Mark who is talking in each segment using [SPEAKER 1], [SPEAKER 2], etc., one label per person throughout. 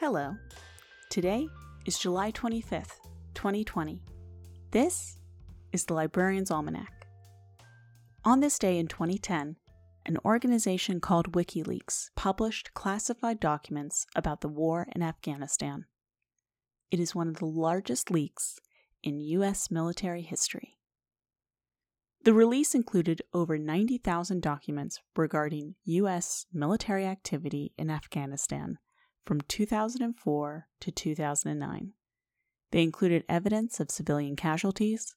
[SPEAKER 1] Hello. Today is July 25th, 2020. This is the Librarian's Almanac. On this day in 2010, an organization called WikiLeaks published classified documents about the war in Afghanistan. It is one of the largest leaks in U.S. military history. The release included over 90,000 documents regarding U.S. military activity in Afghanistan from 2004 to 2009. They included evidence of civilian casualties,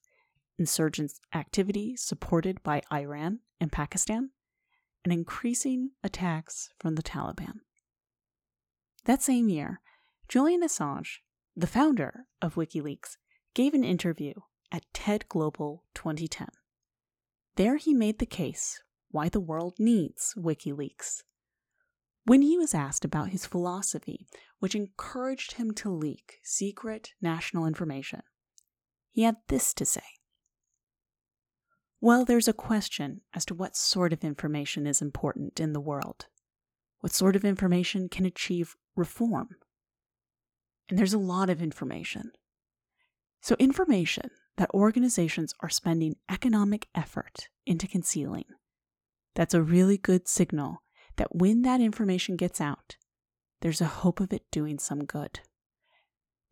[SPEAKER 1] insurgent activity supported by Iran and Pakistan, and increasing attacks from the Taliban. That same year, Julian Assange, the founder of WikiLeaks, gave an interview at TED Global 2010. There he made the case why the world needs WikiLeaks. When he was asked about his philosophy, which encouraged him to leak secret national information, he had this to say. Well, there's a question as to what sort of information is important in the world. What sort of information can achieve reform? And there's a lot of information. So, information that organizations are spending economic effort into concealing. That's a really good signal that when that information gets out, there's a hope of it doing some good.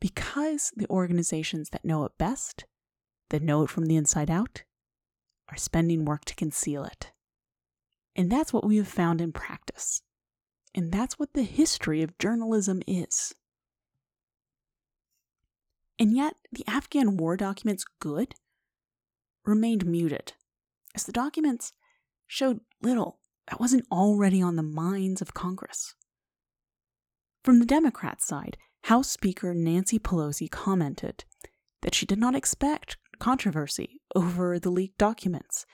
[SPEAKER 1] Because the organizations that know it best, that know it from the inside out, are spending work to conceal it. And that's what we have found in practice. And that's what the history of journalism is. And yet, the Afghan war documents good remained muted, as the documents showed little that wasn't already on the minds of Congress. From the Democrat side, House Speaker Nancy Pelosi commented that she did not expect controversy over the leaked documents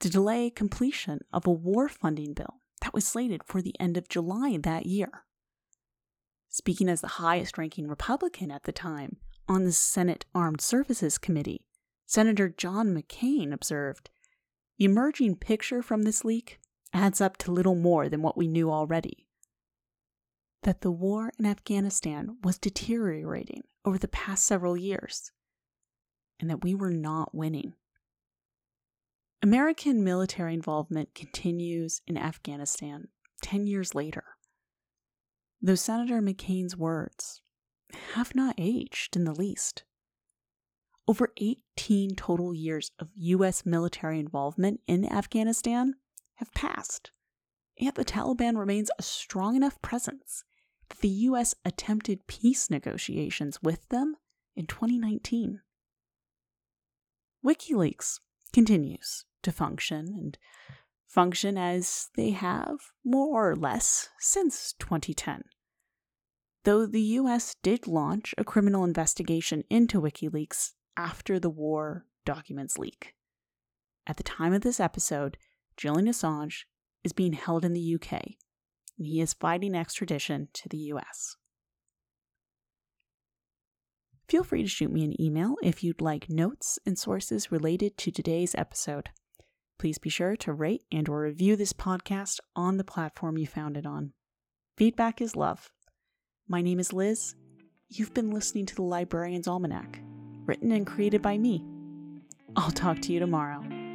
[SPEAKER 1] to delay completion of a war funding bill that was slated for the end of July that year. Speaking as the highest ranking Republican at the time, on the Senate Armed Services Committee, Senator John McCain observed The emerging picture from this leak adds up to little more than what we knew already. That the war in Afghanistan was deteriorating over the past several years, and that we were not winning. American military involvement continues in Afghanistan 10 years later. Though Senator McCain's words have not aged in the least. Over 18 total years of U.S. military involvement in Afghanistan have passed, yet the Taliban remains a strong enough presence that the U.S. attempted peace negotiations with them in 2019. WikiLeaks continues to function and function as they have, more or less, since 2010 though the US did launch a criminal investigation into WikiLeaks after the war documents leak. At the time of this episode, Julian Assange is being held in the UK, and he is fighting extradition to the US. Feel free to shoot me an email if you'd like notes and sources related to today's episode. Please be sure to rate and or review this podcast on the platform you found it on. Feedback is love. My name is Liz. You've been listening to the Librarian's Almanac, written and created by me. I'll talk to you tomorrow.